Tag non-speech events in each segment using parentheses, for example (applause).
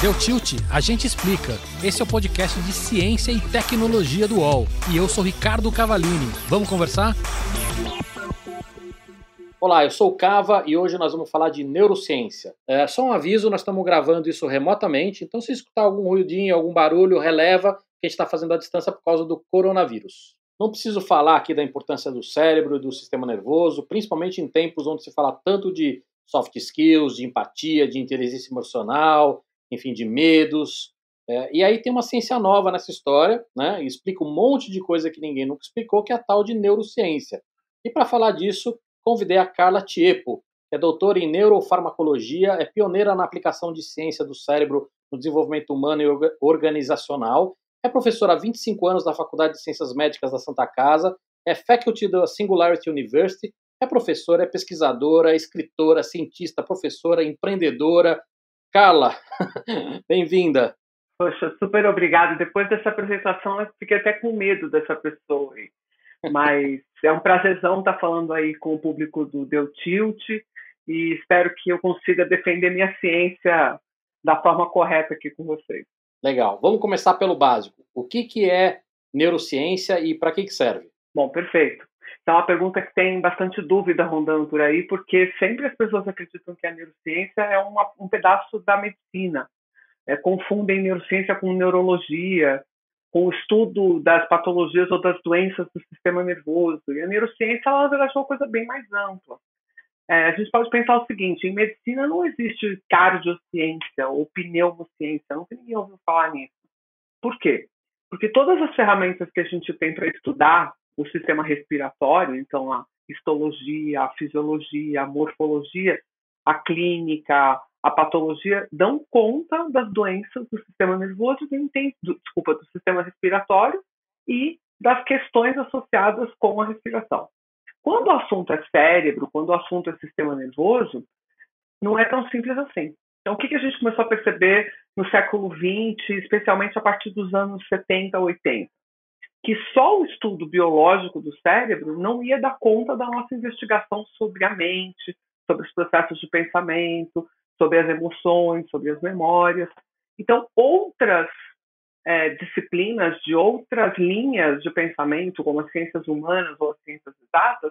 Deu tilt? A gente explica. Esse é o podcast de ciência e tecnologia do UOL. E eu sou Ricardo Cavalini. Vamos conversar? Olá, eu sou o Cava e hoje nós vamos falar de neurociência. É, só um aviso, nós estamos gravando isso remotamente, então se escutar algum ruidinho, algum barulho, releva que a gente está fazendo à distância por causa do coronavírus. Não preciso falar aqui da importância do cérebro e do sistema nervoso, principalmente em tempos onde se fala tanto de soft skills, de empatia, de inteligência emocional, enfim, de medos. É, e aí tem uma ciência nova nessa história, né? Explica um monte de coisa que ninguém nunca explicou, que é a tal de neurociência. E para falar disso, convidei a Carla Tiepo, que é doutora em neurofarmacologia, é pioneira na aplicação de ciência do cérebro no desenvolvimento humano e organizacional, é professora há 25 anos da Faculdade de Ciências Médicas da Santa Casa, é faculty da Singularity University, é professora, é pesquisadora, é escritora, cientista, professora, empreendedora. Carla, (laughs) bem-vinda. Poxa, super obrigada. Depois dessa apresentação, eu fiquei até com medo dessa pessoa. Mas (laughs) é um prazerzão estar falando aí com o público do Deu Tilt e espero que eu consiga defender minha ciência da forma correta aqui com vocês. Legal. Vamos começar pelo básico. O que, que é neurociência e para que, que serve? Bom, perfeito. Então, é uma pergunta que tem bastante dúvida rondando por aí, porque sempre as pessoas acreditam que a neurociência é uma, um pedaço da medicina. É, confundem neurociência com neurologia, com o estudo das patologias ou das doenças do sistema nervoso. E a neurociência, ela, na verdade, é uma coisa bem mais ampla. É, a gente pode pensar o seguinte: em medicina não existe cardiociência ou pneumociência, tem ninguém ouviu falar nisso. Por quê? Porque todas as ferramentas que a gente tem para estudar o sistema respiratório, então a histologia, a fisiologia, a morfologia, a clínica, a patologia, dão conta das doenças do sistema nervoso, do, desculpa, do sistema respiratório e das questões associadas com a respiração. Quando o assunto é cérebro, quando o assunto é sistema nervoso, não é tão simples assim. Então, o que, a gente começou a perceber no século XX, especialmente a partir dos anos 70, 80? Que só o estudo biológico do cérebro não ia dar conta da nossa investigação sobre a mente, sobre os processos de pensamento, sobre as emoções, sobre as memórias. Então, outras é, disciplinas de outras linhas de pensamento, como as ciências humanas ou as ciências exatas,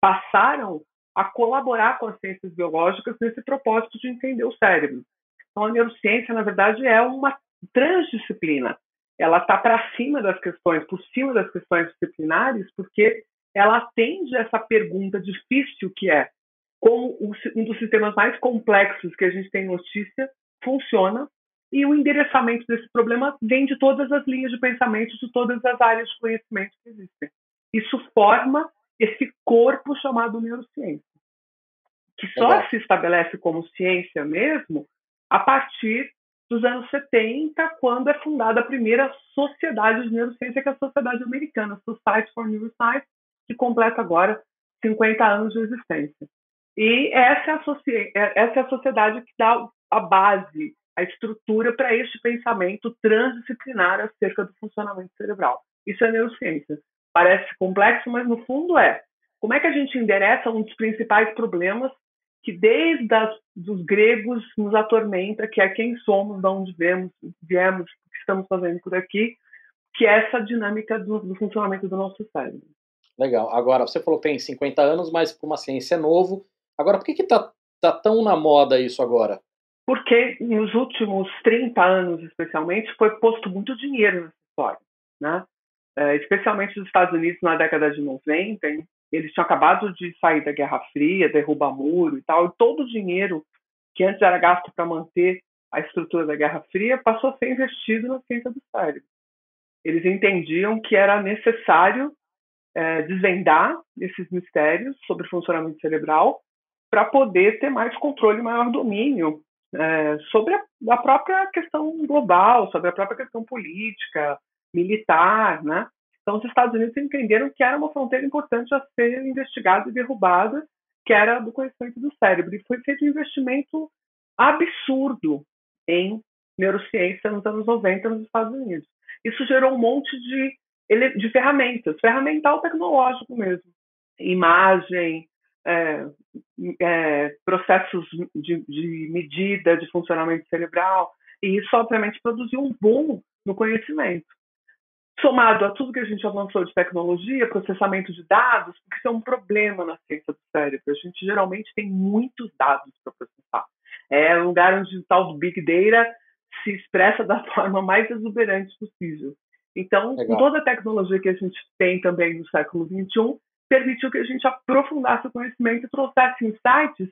passaram a colaborar com as ciências biológicas nesse propósito de entender o cérebro. Então, a neurociência, na verdade, é uma transdisciplina. Ela está para cima das questões, por cima das questões disciplinares, porque ela atende essa pergunta difícil que é como um dos sistemas mais complexos que a gente tem notícia funciona e o endereçamento desse problema vem de todas as linhas de pensamento, de todas as áreas de conhecimento que existem. Isso forma esse corpo chamado neurociência, que só Legal. se estabelece como ciência mesmo a partir dos anos 70, quando é fundada a primeira sociedade de neurociência, que é a Sociedade Americana, Society for Neuroscience, que completa agora 50 anos de existência. E essa é a, é, essa é a sociedade que dá a base a estrutura para este pensamento transdisciplinar acerca do funcionamento cerebral. Isso é neurociência. Parece complexo, mas no fundo é. Como é que a gente endereça um dos principais problemas que desde dos gregos nos atormenta, que é quem somos, de onde viemos, viemos, o que estamos fazendo por aqui, que é essa dinâmica do, do funcionamento do nosso cérebro. Legal. Agora, você falou que tem 50 anos, mas para uma ciência é novo. Agora, por que está tá tão na moda isso agora? Porque nos últimos 30 anos, especialmente, foi posto muito dinheiro nessa história, né? É, especialmente nos Estados Unidos na década de 90, eles tinham acabado de sair da Guerra Fria, derrubar muro e tal, e todo o dinheiro que antes era gasto para manter a estrutura da Guerra Fria passou a ser investido na ciência do cérebro. Eles entendiam que era necessário é, desvendar esses mistérios sobre o funcionamento cerebral para poder ter mais controle, maior domínio é, sobre a, a, própria questão global, sobre a própria questão política, militar, né? Então, os Estados Unidos entenderam que era uma fronteira importante a ser investigada e derrubada, que era do conhecimento do cérebro. E foi feito um investimento absurdo em neurociência nos anos 90 nos Estados Unidos. Isso gerou um monte de, de ferramentas, ferramental tecnológico mesmo. Imagem, é, é, processos de, de, medida de funcionamento cerebral, e isso, obviamente, produziu um boom no conhecimento. Somado a tudo que a gente avançou de tecnologia, processamento de dados, porque isso é um problema na ciência do cérebro. A gente geralmente tem muitos dados para processar. É um lugar onde o tal do Big Data se expressa da (laughs) forma mais exuberante possível. Então, Legal. toda a tecnologia que a gente tem também no século XXI permitiu que a gente aprofundasse o conhecimento e trouxesse insights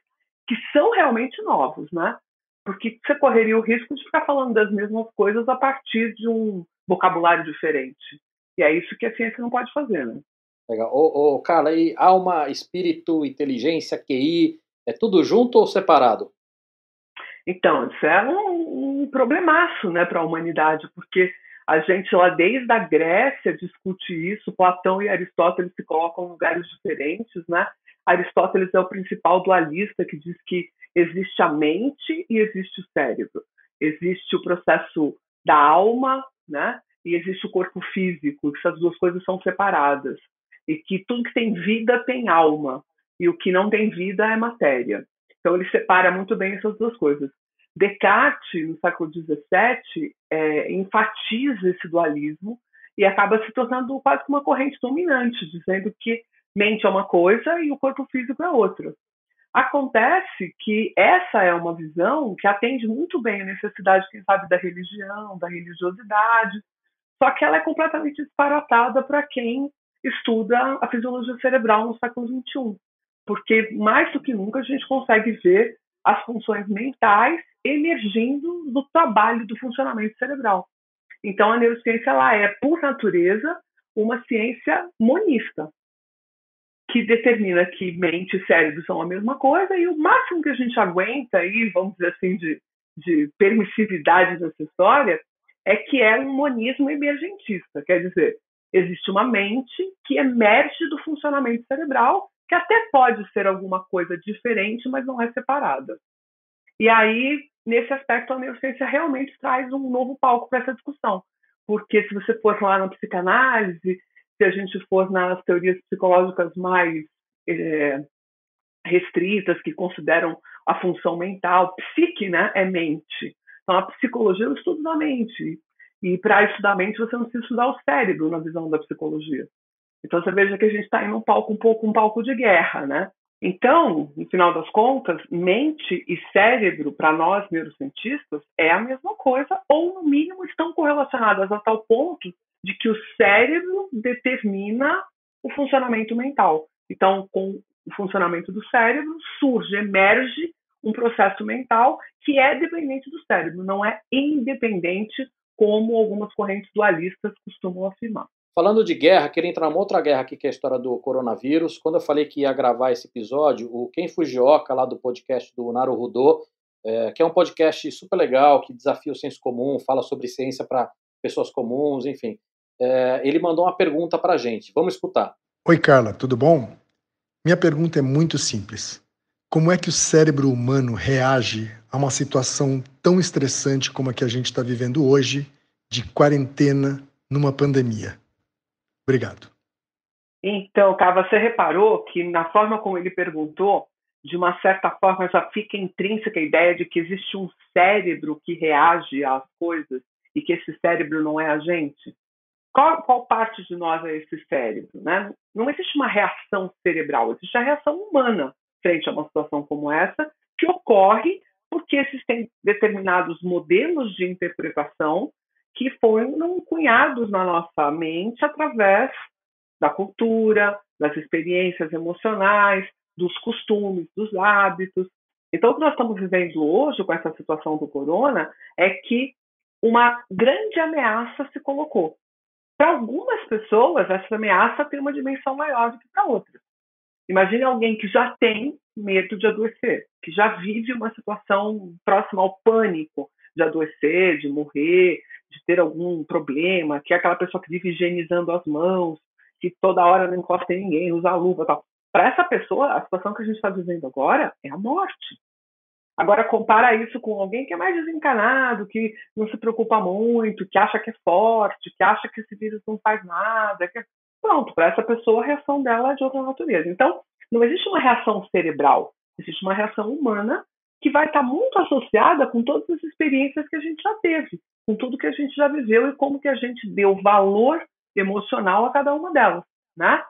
que são realmente novos, né? Porque você correria o risco de ficar falando das mesmas coisas a partir de um vocabulário diferente. E é isso que a ciência não pode fazer, né? Legal. Ô, ô, Carla, e alma, espírito, inteligência, QI, é tudo junto ou separado? Então, isso é um, um problemaço né, para a humanidade, porque a gente lá desde a Grécia discute isso, Platão e Aristóteles se colocam em lugares diferentes, né? Aristóteles é o principal dualista que diz que existe a mente e existe o cérebro. Existe o processo da alma, né? E existe o corpo físico, que essas duas coisas são separadas. E que tudo que tem vida tem alma, e o que não tem vida é matéria. Então ele separa muito bem essas duas coisas. Descartes, no século XVII, é, enfatiza esse dualismo e acaba se tornando quase uma corrente dominante, dizendo que mente é uma coisa e o corpo físico é outra. Acontece que essa é uma visão que atende muito bem a necessidade, quem sabe, da religião, da religiosidade, só que ela é completamente disparatada para quem estuda a fisiologia cerebral no século XXI. Porque, mais do que nunca, a gente consegue ver as funções mentais emergindo do trabalho do funcionamento cerebral. Então, a neurociência ela é, por natureza, uma ciência monista, que determina que mente e cérebro são a mesma coisa, e o máximo que a gente aguenta aí, vamos dizer assim, de, de permissividade nessa história, é que é um monismo emergentista. Quer dizer, existe uma mente que emerge do funcionamento cerebral, que até pode ser alguma coisa diferente, mas não é separada. E aí, nesse aspecto, a neurociência realmente traz um novo palco para essa discussão. Porque se você for lá na psicanálise, se a gente for nas teorias psicológicas mais é, restritas, que consideram a função mental, psique né, é mente. Então, a psicologia é o estudo da mente. E para estudar a mente, você não precisa estudar o cérebro na visão da psicologia. Então, você veja que a gente está em um palco um pouco um palco de guerra, né? Então, no final das contas, mente e cérebro, para nós neurocientistas, é a mesma coisa, ou no mínimo estão correlacionadas a tal ponto de que o cérebro determina o funcionamento mental. Então, com o funcionamento do cérebro, surge, emerge um processo mental que é dependente do cérebro, não é independente como algumas correntes dualistas costumam afirmar. Falando de guerra, queria entrar numa outra guerra aqui, que é a história do coronavírus. Quando eu falei que ia gravar esse episódio, o Ken Fujioka, lá do podcast do Naru Rudô, é, que é um podcast super legal, que desafia o senso comum, fala sobre ciência para pessoas comuns, enfim. É, ele mandou uma pergunta para a gente. Vamos escutar. Oi, Carla, tudo bom? Minha pergunta é muito simples. Como é que o cérebro humano reage a uma situação tão estressante como a que a gente está vivendo hoje, de quarentena numa pandemia? Obrigado. Então, Cá, você reparou que na forma como ele perguntou, de uma certa forma já fica intrínseca a ideia de que existe um cérebro que reage às coisas e que esse cérebro não é a gente? Qual, qual parte de nós é esse cérebro? Né? Não existe uma reação cerebral, existe a reação humana frente a uma situação como essa, que ocorre porque existem determinados modelos de interpretação que foram cunhados na nossa mente através da cultura, das experiências emocionais, dos costumes, dos hábitos. Então, o que nós estamos vivendo hoje com essa situação do corona é que uma grande ameaça se colocou. Para algumas pessoas, essa ameaça tem uma dimensão maior do que para outras. Imagine alguém que já tem medo de adoecer, que já vive uma situação próxima ao pânico de adoecer, de morrer, de ter algum problema, que é aquela pessoa que vive higienizando as mãos, que toda hora não encosta em ninguém, usa luva tal. Para essa pessoa, a situação que a gente está vivendo agora é a morte. Agora, compara isso com alguém que é mais desencanado, que não se preocupa muito, que acha que é forte, que acha que esse vírus não faz nada. Que... Pronto, para essa pessoa a reação dela é de outra natureza. Então, não existe uma reação cerebral, existe uma reação humana que vai estar muito associada com todas as experiências que a gente já teve, com tudo que a gente já viveu e como que a gente deu valor emocional a cada uma delas, né?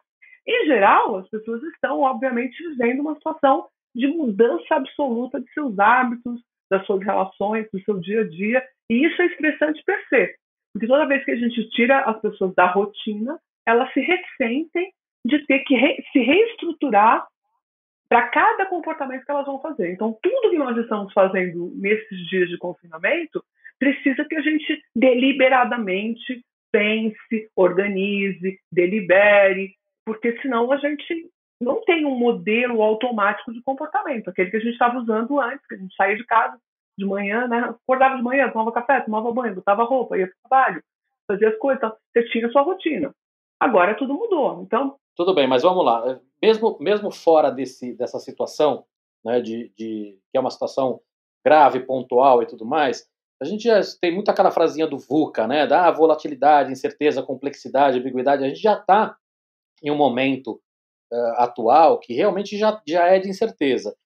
Em geral, as pessoas estão, obviamente, vivendo uma situação de mudança absoluta de seus hábitos, das suas relações, do seu dia a dia, e isso é estressante per se, porque toda vez que a gente tira as pessoas da rotina, elas se ressentem de ter que re se reestruturar para cada comportamento que elas vão fazer. Então, tudo que nós estamos fazendo nesses dias de confinamento precisa que a gente deliberadamente pense, organize, delibere, porque senão a gente não tem um modelo automático de comportamento, aquele que a gente estava usando antes, que a gente saía de casa de manhã, né? Acordava de manhã, tomava café, tomava banho, botava roupa, ia para o trabalho, fazia as coisas, então, você tinha a sua rotina. Agora tudo mudou, então... Tudo bem, mas vamos lá. Mesmo, mesmo fora desse, dessa situação, né, de, de, que é uma situação grave, pontual e tudo mais, a gente já tem muito aquela frasinha do VUCA, né, da volatilidade, incerteza, complexidade, ambiguidade, a gente já está em um momento uh, atual que realmente já, já é de incerteza.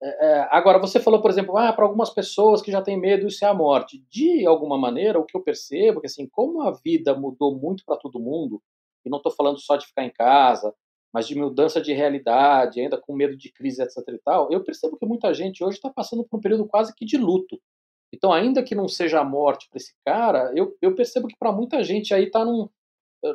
É, é, agora, você falou, por exemplo, ah, para algumas pessoas que já têm medo, isso é a morte. De alguma maneira, o que eu percebo é que, assim, como a vida mudou muito para todo mundo, e não estou falando só de ficar em casa, mas de mudança de realidade, ainda com medo de crise, etc e tal, eu percebo que muita gente hoje está passando por um período quase que de luto. Então, ainda que não seja a morte para esse cara, eu, eu percebo que para muita gente aí está num,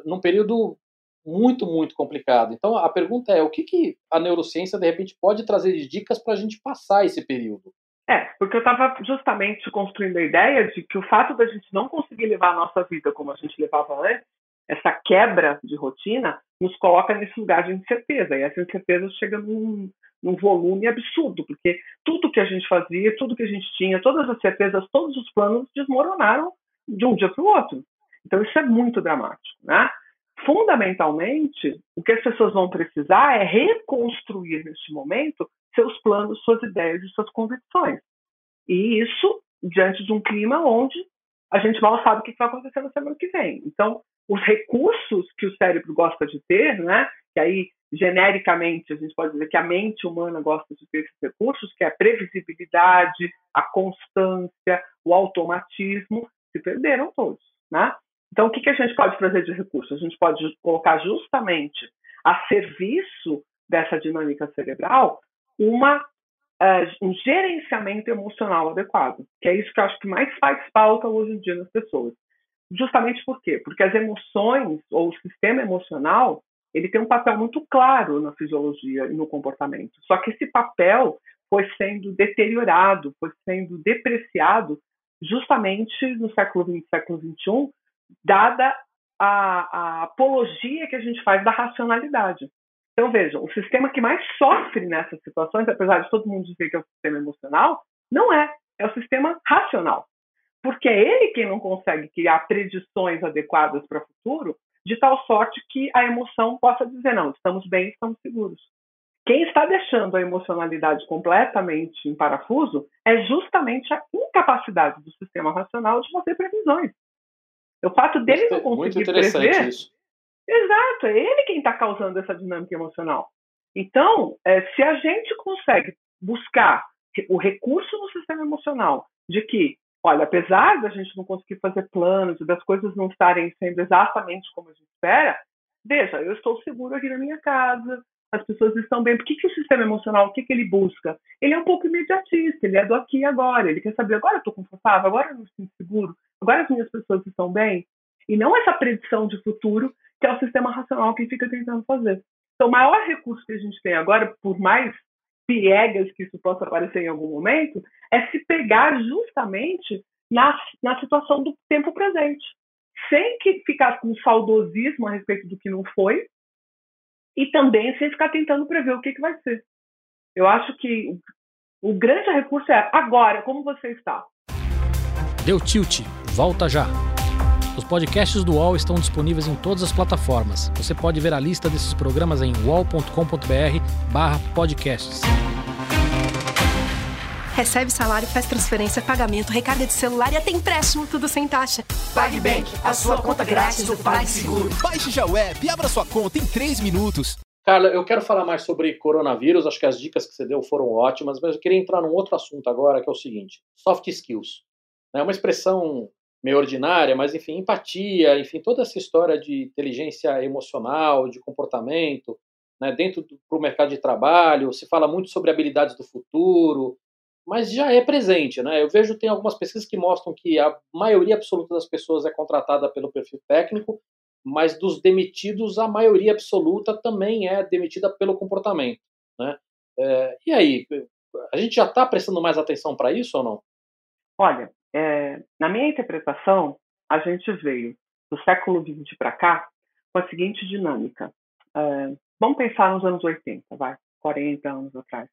num período muito, muito complicado. Então, a pergunta é: o que, que a neurociência, de repente, pode trazer de dicas para a gente passar esse período? É, porque eu estava justamente construindo a ideia de que o fato da gente não conseguir levar a nossa vida como a gente levava antes, essa quebra de rotina, nos coloca nesse lugar de incerteza. E essa incerteza chega num, num volume absurdo, porque tudo que a gente fazia, tudo que a gente tinha, todas as certezas, todos os planos desmoronaram de um dia para o outro. Então isso é muito dramático, né? fundamentalmente, o que as pessoas vão precisar é reconstruir neste momento seus planos, suas ideias e suas convicções. E isso diante de um clima onde a gente mal sabe o que vai acontecer na semana que vem. Então, os recursos que o cérebro gosta de ter, né, que aí genericamente a gente pode dizer que a mente humana gosta de ter esses recursos, que é a previsibilidade, a constância, o automatismo, se perderam todos, né? Então, o que, que a gente pode trazer de recurso? A gente pode colocar justamente a serviço dessa dinâmica cerebral uma, uh, um gerenciamento emocional adequado, que é isso que eu acho que mais faz falta hoje em dia nas pessoas. Justamente por quê? Porque as emoções ou o sistema emocional ele tem um papel muito claro na fisiologia e no comportamento. Só que esse papel foi sendo deteriorado, foi sendo depreciado justamente no século XX, século XXI, dada a, a apologia que a gente faz da racionalidade. Então, vejam, o sistema que mais sofre nessas situações, apesar de todo mundo dizer que é o sistema emocional, não é. É o sistema racional. Porque é ele quem não consegue criar predições adequadas para o futuro, de tal sorte que a emoção possa dizer: não, estamos bem, estamos seguros. Quem está deixando a emocionalidade completamente em parafuso é justamente a incapacidade do sistema racional de fazer previsões. O fato dele não conseguir prever. Isso. Exato, é ele quem está causando essa dinâmica emocional. Então, é, se a gente consegue buscar o recurso no sistema emocional de que, olha, apesar da gente não conseguir fazer planos e das coisas não estarem sendo exatamente como a gente espera, veja, eu estou seguro aqui na minha casa, as pessoas estão bem. Por que, que o sistema emocional, o que, que ele busca? Ele é um pouco imediatista, ele é do aqui e agora. Ele quer saber, agora eu estou confortável, agora eu me sinto seguro, agora as minhas pessoas estão bem. E não essa predição de futuro que é o sistema racional que fica tentando fazer. Então, o maior recurso que a gente tem agora, por mais piegas que isso possa aparecer em algum momento, é se pegar justamente na, na situação do tempo presente. Sem que ficar com saudosismo a respeito do que não foi, e também sem ficar tentando prever o que, que vai ser. Eu acho que o grande recurso é agora, como você está. Deu tilt, volta já. Os podcasts do UOL estão disponíveis em todas as plataformas. Você pode ver a lista desses programas em uol.com.br/podcasts. Recebe salário, faz transferência, pagamento, recarga de celular e até empréstimo, tudo sem taxa. PagBank, a sua conta grátis do PagSeguro. Baixe já o app e abra sua conta em 3 minutos. Carla, eu quero falar mais sobre coronavírus, acho que as dicas que você deu foram ótimas, mas eu queria entrar num outro assunto agora, que é o seguinte: soft skills. É uma expressão meio ordinária, mas enfim, empatia, enfim, toda essa história de inteligência emocional, de comportamento, né, dentro do pro mercado de trabalho, se fala muito sobre habilidades do futuro, mas já é presente, né? Eu vejo tem algumas pesquisas que mostram que a maioria absoluta das pessoas é contratada pelo perfil técnico, mas dos demitidos a maioria absoluta também é demitida pelo comportamento, né? É, e aí, a gente já está prestando mais atenção para isso ou não? Olha, é, na minha interpretação, a gente veio do século XX para cá com a seguinte dinâmica. É, vamos pensar nos anos 80, vai, 40 anos atrás.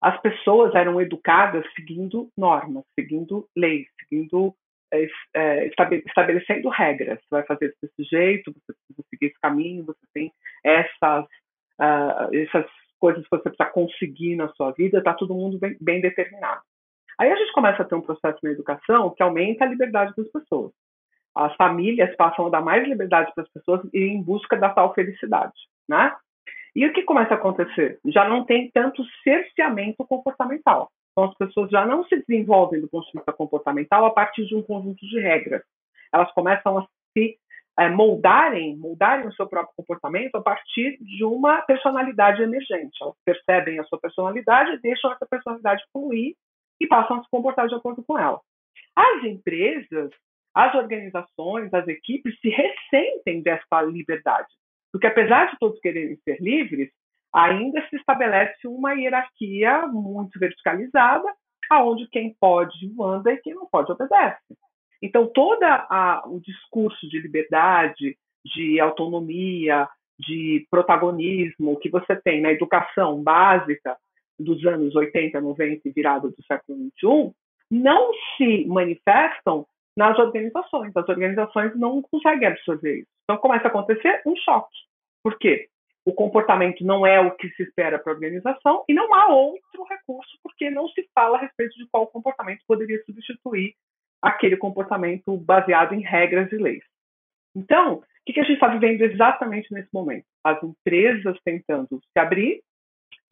As pessoas eram educadas seguindo normas, seguindo leis, seguindo é, é estabelecendo regras. Você vai fazer desse jeito, você precisa seguir esse caminho, você tem essas, uh, essas coisas que você precisa conseguir na sua vida, está todo mundo bem, bem determinado. Aí a gente começa a ter um processo na educação que aumenta a liberdade das pessoas. As famílias passam a dar mais liberdade para as pessoas em busca da tal felicidade, né? E o que começa a acontecer? Já não tem tanto cerceamento comportamental. Então as pessoas já não se desenvolvem do ponto de vista comportamental a partir de um conjunto de regras. Elas começam a se é, moldarem, moldarem o seu próprio comportamento a partir de uma personalidade emergente. Elas percebem a sua personalidade e deixam essa personalidade fluir e passam a se comportar de acordo com ela. As empresas, as organizações, as equipes se ressentem dessa liberdade, porque apesar de todos quererem ser livres, ainda se estabelece uma hierarquia muito verticalizada, aonde quem pode manda e quem não pode obedece. Então todo o discurso de liberdade, de autonomia, de protagonismo que você tem na educação básica dos anos 80, 90 e virada do século 21 não se manifestam nas organizações. As organizações não conseguem absorver isso. Então começa a acontecer um choque. Por quê? O comportamento não é o que se espera para a organização e não há outro recurso, porque não se fala a respeito de qual comportamento poderia substituir aquele comportamento baseado em regras e leis. Então, o que a gente está vivendo exatamente nesse momento? As empresas tentando se abrir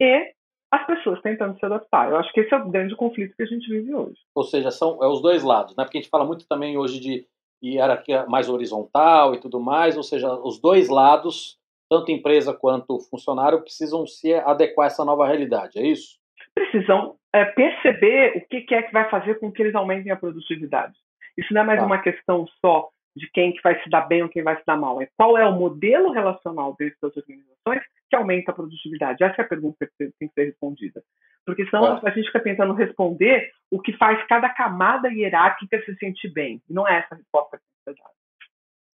e as pessoas tentando se adaptar. Eu acho que esse é o grande conflito que a gente vive hoje. Ou seja, são é os dois lados, né? Porque a gente fala muito também hoje de hierarquia mais horizontal e tudo mais, ou seja, os dois lados, tanto empresa quanto funcionário, precisam se adequar a essa nova realidade, é isso? Precisam é, perceber o que é que vai fazer com que eles aumentem a produtividade. Isso não é mais ah. uma questão só de quem que vai se dar bem ou quem vai se dar mal. É qual é o modelo relacional das organizações que aumenta a produtividade? Essa é a pergunta que tem que ser respondida. Porque senão ah. a gente fica tentando responder o que faz cada camada hierárquica se sentir bem. E não é essa a resposta que ser dada.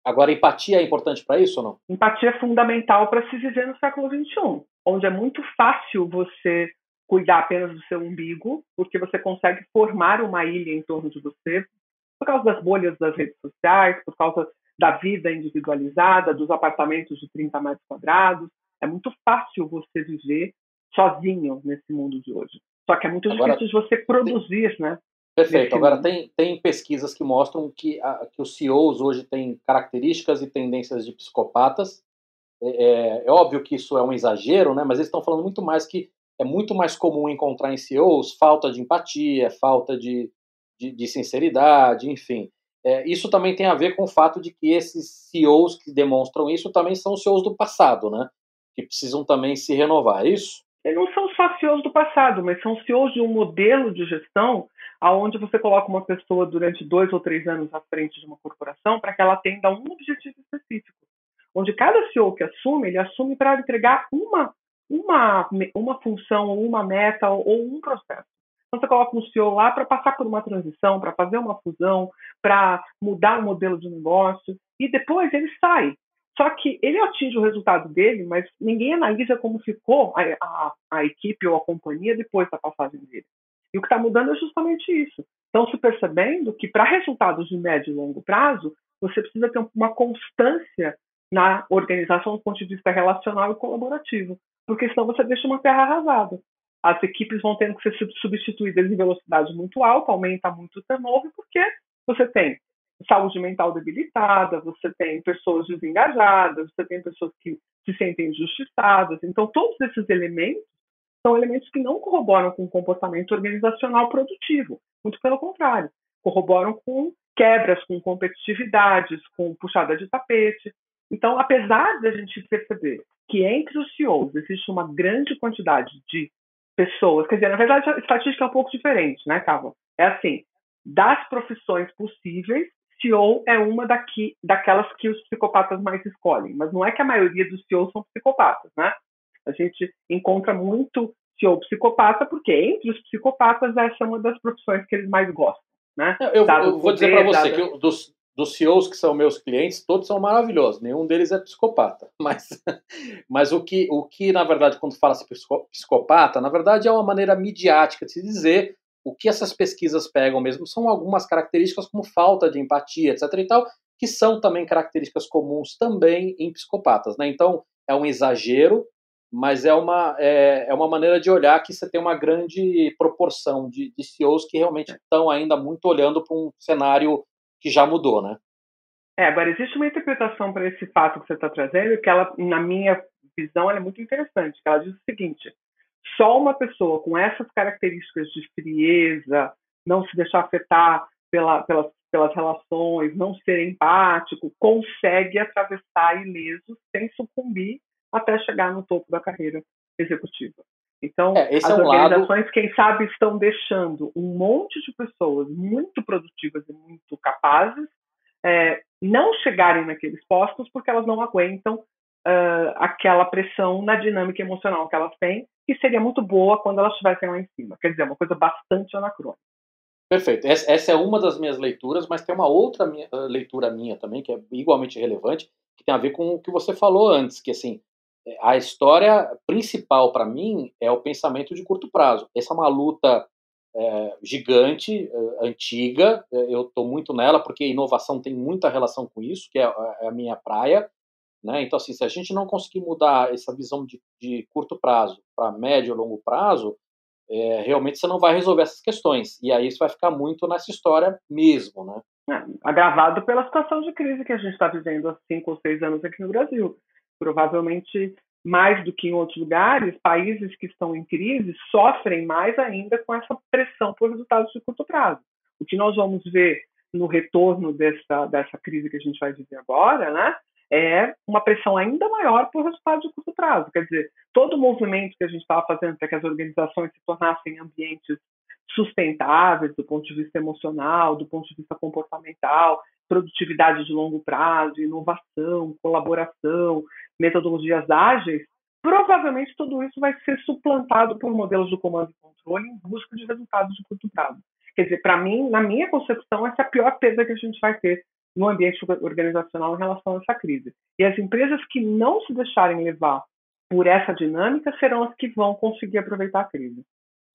Agora, empatia é importante para isso ou não? Empatia é fundamental para se viver no século XXI, onde é muito fácil você cuidar apenas do seu umbigo, porque você consegue formar uma ilha em torno de você, por causa das bolhas das redes sociais, por causa da vida individualizada, dos apartamentos de 30 metros quadrados. É muito fácil você viver sozinho nesse mundo de hoje. Só que é muito Agora, difícil você produzir, tem... né? Perfeito. Agora, tem, tem pesquisas que mostram que, a, que os CEOs hoje têm características e tendências de psicopatas. É, é, é, óbvio que isso é um exagero, né? mas eles estão falando muito mais que é muito mais comum encontrar em CEOs falta de empatia, falta de, de, de sinceridade, enfim. É, isso também tem a ver com o fato de que esses CEOs que demonstram isso também são CEOs do passado, né? Que precisam também se renovar, é isso? Eles não são só CEOs do passado, mas são CEOs de um modelo de gestão aonde você coloca uma pessoa durante dois ou três anos à frente de uma corporação para que ela atenda um objetivo específico. Onde cada CEO que assume, ele assume para entregar uma, uma, uma função, ou uma meta, ou um processo. Então, você coloca um CEO lá para passar por uma transição, para fazer uma fusão, para mudar o modelo de negócio, e depois ele sai. Só que ele atinge o resultado dele, mas ninguém analisa como ficou a, a, a equipe ou a companhia depois da passagem dele. E o que está mudando é justamente isso. Estão se percebendo que para resultados de médio e longo prazo, você precisa ter uma constância na organização do ponto de vista relacional e colaborativo, porque senão você deixa uma terra arrasada as equipes vão tendo que ser substituídas em velocidade muito alta, aumenta muito o turnover, porque você tem saúde mental debilitada, você tem pessoas desengajadas, você tem pessoas que se sentem injustiçadas. Então, todos esses elementos são elementos que não corroboram com o comportamento organizacional produtivo. Muito pelo contrário, corroboram com quebras, com competitividades, com puxada de tapete. Então, apesar de a gente perceber que entre os CEOs existe uma grande quantidade de pessoas, quer dizer, na verdade a estatística é um pouco diferente, né, Cava? É assim, das profissões possíveis, CEO é uma daqui, daquelas que os psicopatas mais escolhem, mas não é que a maioria dos CEOs são psicopatas, né? A gente encontra muito CEO psicopata porque entre os psicopatas essa é uma das profissões que eles mais gostam, né? Eu, eu vou dizer para você que dos, dos CEOs que são meus clientes, todos são maravilhosos, nenhum deles é psicopata. (laughs) Mas, mas o, que, o que, na verdade, quando fala-se psicopata, na verdade é uma maneira midiática de se dizer o que essas pesquisas pegam mesmo são algumas características como falta de empatia, etc. e tal, que são também características comuns também em psicopatas. Né? Então, é um exagero, mas é uma, é, é uma maneira de olhar que você tem uma grande proporção de, de CEOs que realmente estão ainda muito olhando para um cenário que já mudou, né? É, agora existe uma interpretação para esse fato que você está trazendo que ela, na minha visão, é muito interessante. Ela diz o seguinte: só uma pessoa com essas características de frieza, não se deixar afetar pela, pelas, pelas relações, não ser empático, consegue atravessar ileso sem sucumbir até chegar no topo da carreira executiva. Então, é, as é um organizações, lado... quem sabe, estão deixando um monte de pessoas muito produtivas e muito capazes é, não chegarem naqueles postos porque elas não aguentam uh, aquela pressão na dinâmica emocional que elas têm, que seria muito boa quando elas estivessem lá em cima. Quer dizer, é uma coisa bastante anacrônica. Perfeito. Essa é uma das minhas leituras, mas tem uma outra minha, leitura minha também, que é igualmente relevante, que tem a ver com o que você falou antes, que assim, a história principal para mim é o pensamento de curto prazo. Essa é uma luta é, gigante, é, antiga, é, eu estou muito nela porque inovação tem muita relação com isso, que é, é, a minha praia. Né? Então, assim, se a gente não conseguir mudar essa visão de, de curto prazo para médio e longo prazo, é, realmente você não vai resolver essas questões. E aí você vai ficar muito nessa história mesmo. Né? É, agravado pela situação de crise que a gente está vivendo há cinco ou seis anos aqui no Brasil provavelmente mais do que em outros lugares, países que estão em crise sofrem mais ainda com essa pressão por resultados de curto prazo. O que nós vamos ver no retorno dessa, dessa crise que a gente vai viver agora, né, é uma pressão ainda maior por resultados de curto prazo. Quer dizer, todo o movimento que a gente estava fazendo para que as organizações se tornassem ambientes sustentáveis do ponto de vista emocional, do ponto de vista comportamental, produtividade de longo prazo, inovação, colaboração, metodologias ágeis, provavelmente tudo isso vai ser suplantado por modelos de comando e controle em busca de resultados de curto prazo. Quer dizer, para mim, na minha concepção, essa é a pior perda que a gente vai ter no ambiente organizacional em relação a essa crise. E as empresas que não se deixarem levar por essa dinâmica serão as que vão conseguir aproveitar a crise.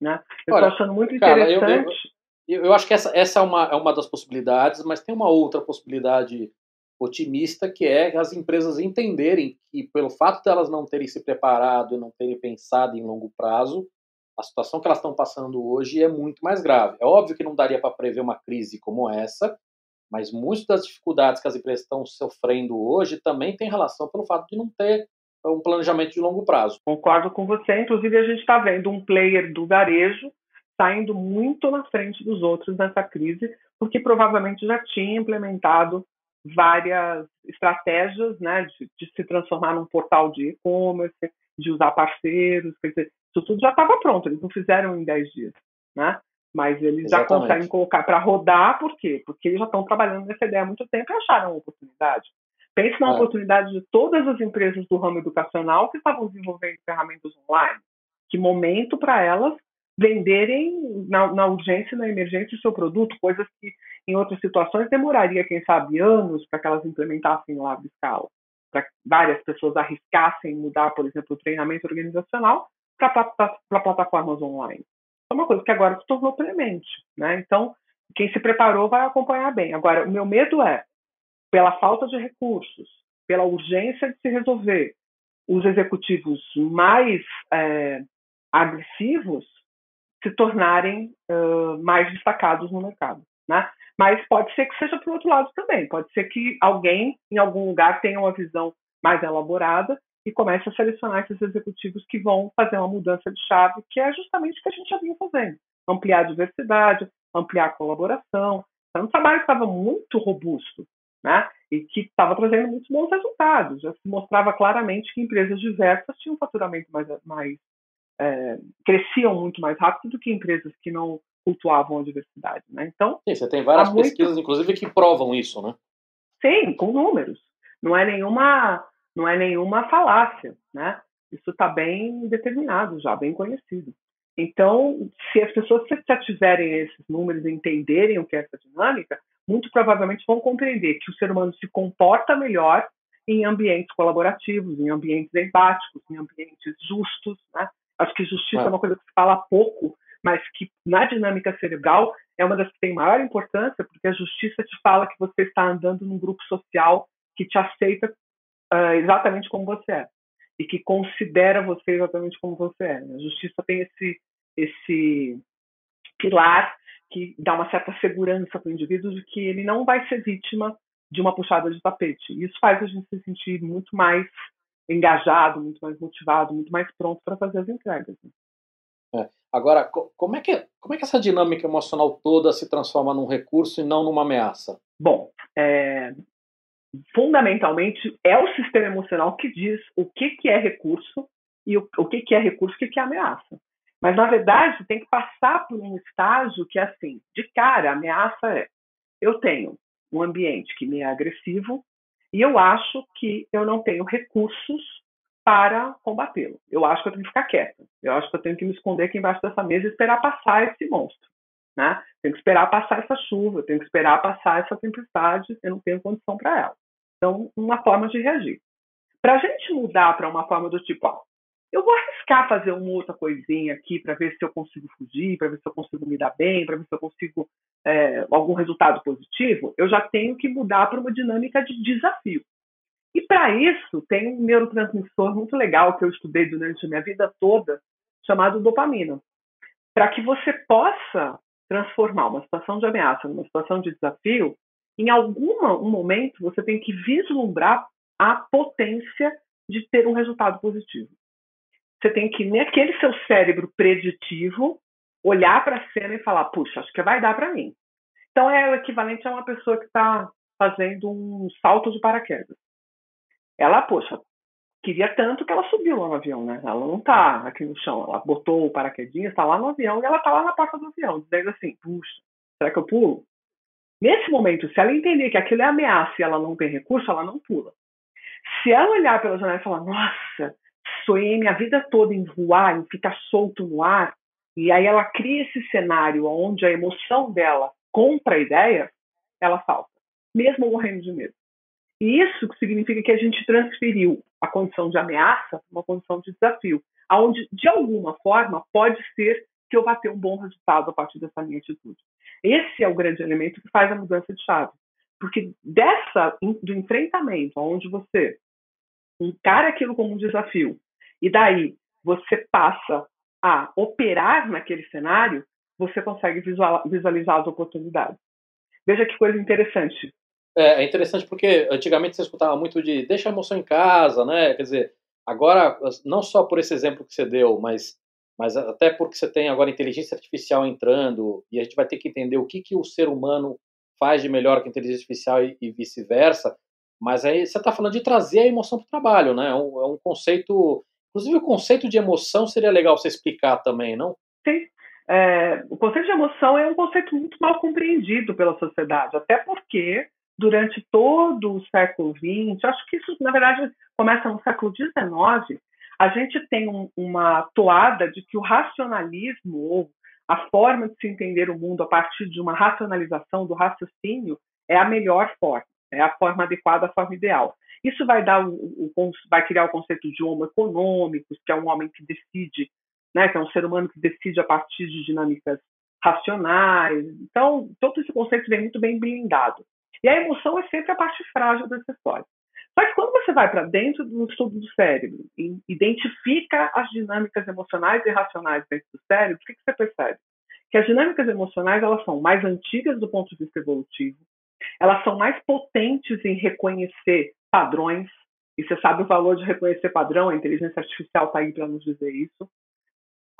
Né? Eu estou achando muito interessante. Cara, eu, eu, eu, acho que essa, essa é, uma, é uma das possibilidades, mas tem uma outra possibilidade otimista, que é as empresas entenderem que, pelo fato de elas não terem se preparado e não terem pensado em longo prazo, a situação que elas estão passando hoje é muito mais grave. É óbvio que não daria para prever uma crise como essa, mas muitas das dificuldades que as empresas estão sofrendo hoje também tem relação pelo fato de não ter um planejamento de longo prazo. Concordo com você. Inclusive, a gente está vendo um player do varejo saindo muito na frente dos outros nessa crise, porque provavelmente já tinha implementado várias estratégias né, de, de se transformar num portal de e-commerce, de usar parceiros, quer dizer, isso tudo já estava pronto, eles não fizeram em 10 dias, né? Mas eles Exatamente. já conseguem colocar para rodar, por quê? Porque eles já estão trabalhando nessa ideia há muito tempo e acharam uma oportunidade. Pense na é. oportunidade de todas as empresas do ramo educacional que estavam desenvolvendo ferramentas online. Que momento para elas venderem na, na, urgência, na emergência o seu produto, coisas que em outras situações demoraria, quem sabe, anos para que elas implementassem em larga escala, para que várias pessoas arriscassem mudar, por exemplo, o treinamento organizacional para plataformas online. É uma coisa que agora se tornou premente, né? Então, quem se preparou vai acompanhar bem. Agora, o meu medo é pela falta de recursos, pela urgência de se resolver, os executivos mais é, agressivos se tornarem uh, mais destacados no mercado. Né? Mas pode ser que seja para o outro lado também. Pode ser que alguém, em algum lugar, tenha uma visão mais elaborada e comece a selecionar esses executivos que vão fazer uma mudança de chave, que é justamente o que a gente já vinha fazendo. Ampliar a diversidade, ampliar a colaboração. Então, um trabalho que estava muito robusto, né? E que estava trazendo muitos bons resultados. Já se mostrava claramente que empresas diversas tinham um faturamento mais, mais é, cresciam muito mais rápido do que empresas que não cultuavam a diversidade, né? Então, Sim, você tem várias pesquisas, muito... inclusive, que provam isso, né? Sim, com números. Não é nenhuma não é nenhuma falácia, né? Isso está bem determinado já, bem conhecido. Então, se as pessoas já tiverem esses números e entenderem o que é essa dinâmica, muito provavelmente vão compreender que o ser humano se comporta melhor em ambientes colaborativos, em ambientes empáticos, em ambientes justos. Né? Acho que justiça é. é uma coisa que se fala pouco, mas que na dinâmica cerebral é uma das que tem maior importância, porque a justiça te fala que você está andando num grupo social que te aceita uh, exatamente como você é e que considera você exatamente como você é. A justiça tem esse esse pilar que dá uma certa segurança para o indivíduo de que ele não vai ser vítima de uma puxada de tapete. Isso faz a gente se sentir muito mais engajado, muito mais motivado, muito mais pronto para fazer as entregas. Né? É. Agora, como é, que, como é que essa dinâmica emocional toda se transforma num recurso e não numa ameaça? Bom, é, fundamentalmente é o sistema emocional que diz o que, que é recurso e o, o que, que é recurso e o que, é ameaça. Mas, na verdade, tem que passar por um estágio que é assim: de cara, a ameaça é: eu tenho um ambiente que me é agressivo e eu acho que eu não tenho recursos para combatê-lo. Eu acho que eu tenho que ficar quieta. Eu acho que eu tenho que me esconder aqui embaixo dessa mesa e esperar passar esse monstro. Né? Tenho que esperar passar essa chuva, tenho que esperar passar essa tempestade, eu não tenho condição para ela. Então, uma forma de reagir. Para a gente mudar para uma forma do tipo, ó, eu vou arriscar fazer uma outra coisinha aqui para ver se eu consigo fugir, para ver se eu consigo me dar bem, para ver se eu consigo é, algum resultado positivo, eu já tenho que mudar para uma dinâmica de desafio. E para isso, tem um neurotransmissor muito legal que eu estudei durante a minha vida toda, chamado dopamina. Para que você possa transformar uma situação de ameaça numa situação de desafio, em algum um momento você tem que vislumbrar a potência de ter um resultado positivo. Você tem que, naquele seu cérebro preditivo, olhar para a cena e falar: puxa, acho que vai dar para mim. Então é o equivalente a uma pessoa que está fazendo um salto de paraquedas. Ela, poxa, queria tanto que ela subiu lá no avião, né? Ela não está aqui no chão, ela botou o paraquedinho, está lá no avião e ela está lá na porta do avião, dizendo assim: puxa, será que eu pulo? Nesse momento, se ela entender que aquilo é ameaça e ela não tem recurso, ela não pula. Se ela olhar pela janela e falar: nossa, sonhei minha vida toda em voar, em ficar solto no ar, e aí ela cria esse cenário onde a emoção dela compra a ideia, ela salta, mesmo morrendo de medo. E isso significa que a gente transferiu a condição de ameaça para uma condição de desafio, aonde de alguma forma pode ser que eu vá ter um bom resultado a partir dessa minha atitude. Esse é o grande elemento que faz a mudança de chave, porque dessa do enfrentamento, onde você encara aquilo como um desafio e daí você passa a operar naquele cenário, você consegue visualizar as oportunidades. Veja que coisa interessante. É, é interessante porque antigamente você escutava muito de deixa a emoção em casa, né? Quer dizer, agora, não só por esse exemplo que você deu, mas, mas até porque você tem agora inteligência artificial entrando e a gente vai ter que entender o que, que o ser humano faz de melhor que a inteligência artificial e, e vice-versa. Mas aí você está falando de trazer a emoção para o trabalho, né? É um, é um conceito Inclusive, o conceito de emoção seria legal você explicar também, não? Sim. É, o conceito de emoção é um conceito muito mal compreendido pela sociedade, até porque durante todo o século XX, acho que isso, na verdade, começa no século XIX, a gente tem um, uma toada de que o racionalismo, ou a forma de se entender o mundo a partir de uma racionalização do raciocínio, é a melhor forma, é a forma adequada, a forma ideal. Isso vai dar o, o, vai criar o conceito de homo econômicos, que é um homem que decide, né, que é um ser humano que decide a partir de dinâmicas racionais. Então, todo esse conceito vem muito bem blindado. E a emoção é sempre a parte frágil dessa história. Só que quando você vai para dentro do estudo do cérebro e identifica as dinâmicas emocionais e racionais dentro do cérebro, o que, que você percebe? que as dinâmicas emocionais elas são mais antigas do ponto de vista evolutivo, elas são mais potentes em reconhecer padrões, e você sabe o valor de reconhecer padrão, a inteligência artificial está aí para nos dizer isso.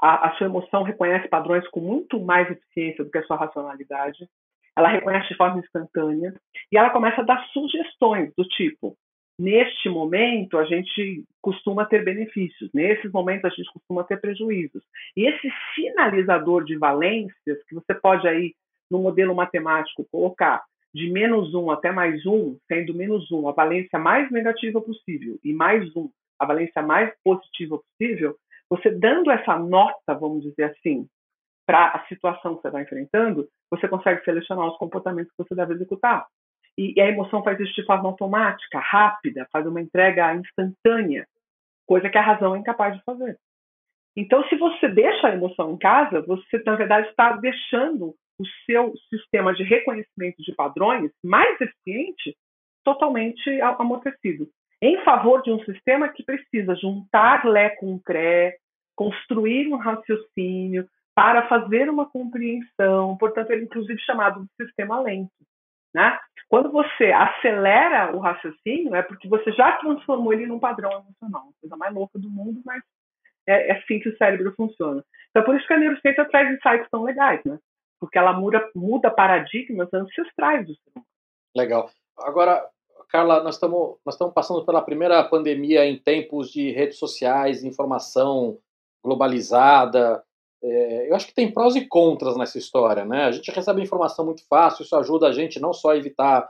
A, a, sua emoção reconhece padrões com muito mais eficiência do que a sua racionalidade. Ela reconhece de forma instantânea e ela começa a dar sugestões do tipo: neste momento a gente costuma ter benefícios, nesses momentos a gente costuma ter prejuízos. E esse sinalizador de valências que você pode aí no modelo matemático colocar de menos um até mais um, sendo menos um a valência mais negativa possível e mais um a valência mais positiva possível, você dando essa nota, vamos dizer assim, para a situação que você está enfrentando, você consegue selecionar os comportamentos que você deve executar. E, e a emoção faz isso de forma automática, rápida, faz uma entrega instantânea, coisa que a razão é incapaz de fazer. Então, se você deixa a emoção em casa, você, na verdade, está deixando o seu sistema de reconhecimento de padrões mais eficiente totalmente amortecido, em favor de um sistema que precisa juntar Lé com Cré, construir um raciocínio para fazer uma compreensão, portanto, ele é inclusive chamado de sistema lento. Né? Quando você acelera o raciocínio, é porque você já transformou ele num padrão emocional, coisa mais louca do mundo, mas é, é assim que o cérebro funciona. Então, por isso que a neurociência traz insights tão legais, né? porque ela muda, muda paradigmas ancestrais do ser humano. Legal. Agora, Carla, nós estamos nós estamos passando pela primeira pandemia em tempos de redes sociais, informação globalizada. É, eu acho que tem prós e contras nessa história, né? A gente recebe informação muito fácil, isso ajuda a gente não só a evitar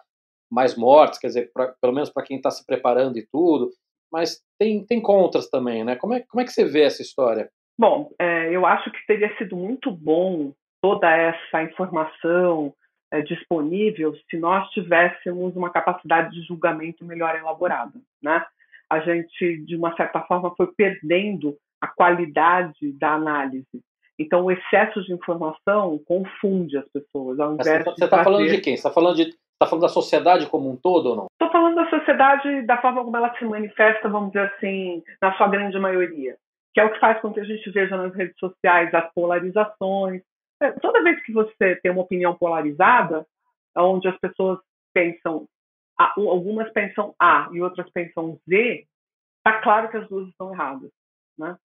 mais mortes, quer dizer, pra, pelo menos para quem está se preparando e tudo, mas tem, tem contras também, né? Como é, como é que você vê essa história? Bom, é, eu acho que teria sido muito bom toda essa informação é, disponível se nós tivéssemos uma capacidade de julgamento melhor elaborada, né? A gente, de uma certa forma, foi perdendo a qualidade da análise. Então, o excesso de informação confunde as pessoas. Ao invés você está falando de quem? Você está falando, de, tá falando da sociedade como um todo ou não? Estou falando da sociedade da forma como ela se manifesta, vamos dizer assim, na sua grande maioria. Que é o que faz com que a gente veja nas redes sociais as polarizações, é, toda vez que você tem uma opinião polarizada, onde as pessoas pensam, algumas pensam A e outras pensam Z, está claro que as duas estão erradas, né?